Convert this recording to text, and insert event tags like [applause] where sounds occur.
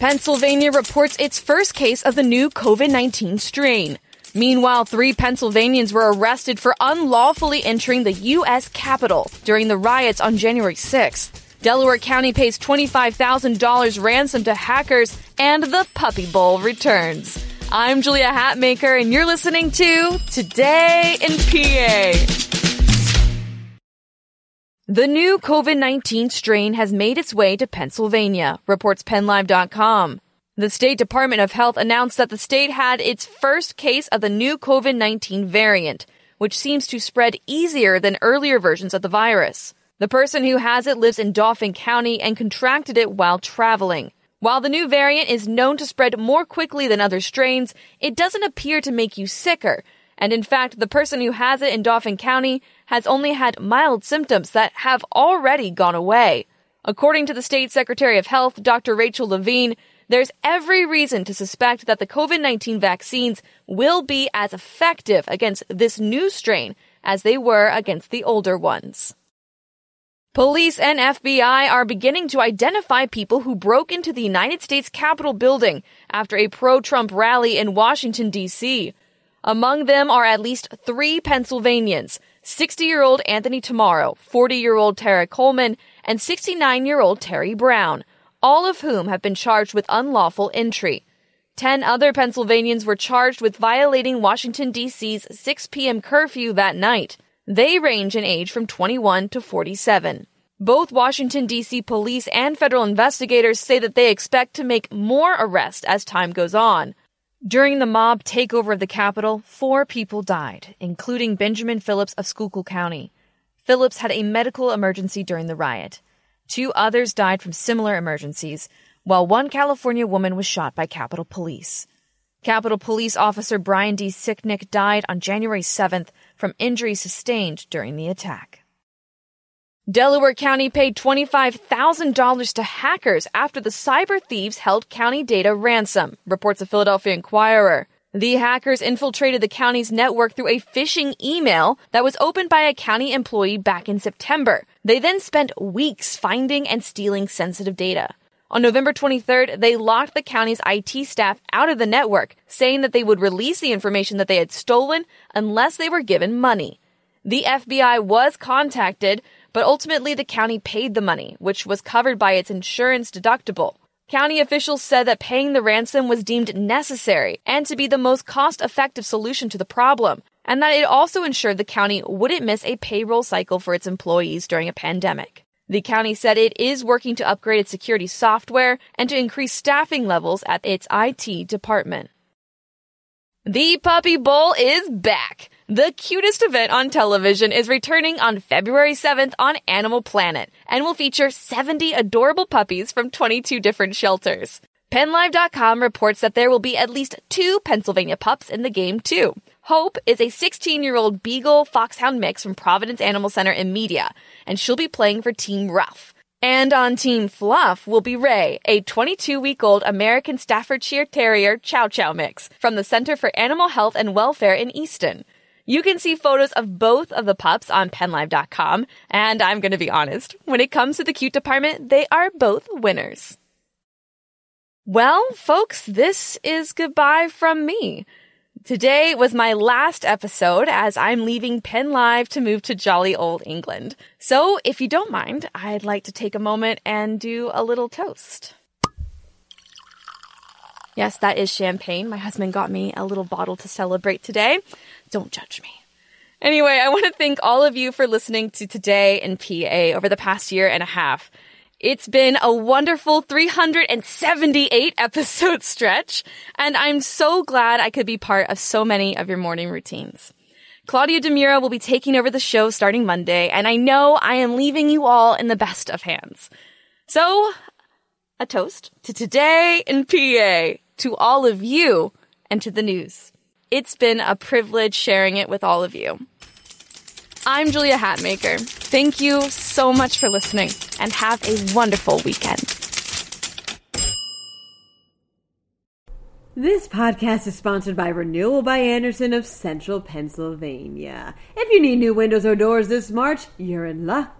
Pennsylvania reports its first case of the new COVID 19 strain. Meanwhile, three Pennsylvanians were arrested for unlawfully entering the U.S. Capitol during the riots on January 6th. Delaware County pays $25,000 ransom to hackers, and the Puppy Bowl returns. I'm Julia Hatmaker, and you're listening to Today in PA. The new COVID 19 strain has made its way to Pennsylvania, reports PennLive.com. The State Department of Health announced that the state had its first case of the new COVID 19 variant, which seems to spread easier than earlier versions of the virus. The person who has it lives in Dauphin County and contracted it while traveling. While the new variant is known to spread more quickly than other strains, it doesn't appear to make you sicker. And in fact, the person who has it in Dauphin County has only had mild symptoms that have already gone away. According to the state secretary of health, Dr. Rachel Levine, there's every reason to suspect that the COVID-19 vaccines will be as effective against this new strain as they were against the older ones. Police and FBI are beginning to identify people who broke into the United States Capitol building after a pro-Trump rally in Washington, D.C. Among them are at least three Pennsylvanians, 60 year old Anthony Tamaro, 40 year old Tara Coleman, and 69 year old Terry Brown, all of whom have been charged with unlawful entry. Ten other Pennsylvanians were charged with violating Washington, D.C.'s 6 p.m. curfew that night. They range in age from 21 to 47. Both Washington, D.C. police and federal investigators say that they expect to make more arrests as time goes on. During the mob takeover of the Capitol, four people died, including Benjamin Phillips of Schuylkill County. Phillips had a medical emergency during the riot. Two others died from similar emergencies, while one California woman was shot by Capitol Police. Capitol Police Officer Brian D. Sicknick died on January 7th from injuries sustained during the attack. Delaware County paid $25,000 to hackers after the cyber thieves held county data ransom, reports the Philadelphia Inquirer. The hackers infiltrated the county's network through a phishing email that was opened by a county employee back in September. They then spent weeks finding and stealing sensitive data. On November 23rd, they locked the county's IT staff out of the network, saying that they would release the information that they had stolen unless they were given money. The FBI was contacted, but ultimately the county paid the money, which was covered by its insurance deductible. County officials said that paying the ransom was deemed necessary and to be the most cost effective solution to the problem, and that it also ensured the county wouldn't miss a payroll cycle for its employees during a pandemic. The county said it is working to upgrade its security software and to increase staffing levels at its IT department. The Puppy Bowl is back. The cutest event on television is returning on February 7th on Animal Planet and will feature 70 adorable puppies from 22 different shelters. PennLive.com reports that there will be at least two Pennsylvania pups in the game too. Hope is a 16 year old Beagle Foxhound mix from Providence Animal Center in Media, and she'll be playing for Team Rough. And on Team Fluff will be Ray, a 22 week old American Staffordshire Terrier Chow Chow mix from the Center for Animal Health and Welfare in Easton. You can see photos of both of the pups on pennlive.com. and I'm going to be honest, when it comes to the cute department, they are both winners. Well, folks, this is goodbye from me. Today was my last episode as I'm leaving Penn Live to move to jolly old England. So, if you don't mind, I'd like to take a moment and do a little toast. Yes, that is champagne. My husband got me a little bottle to celebrate today. Don't judge me. Anyway, I want to thank all of you for listening to Today in PA over the past year and a half. It's been a wonderful 378 episode [laughs] stretch, and I'm so glad I could be part of so many of your morning routines. Claudia Demura will be taking over the show starting Monday, and I know I am leaving you all in the best of hands. So, a toast to today in PA, to all of you, and to the news. It's been a privilege sharing it with all of you. I'm Julia Hatmaker. Thank you so much for listening and have a wonderful weekend. This podcast is sponsored by Renewal by Andersen of Central Pennsylvania. If you need new windows or doors this March, you're in luck.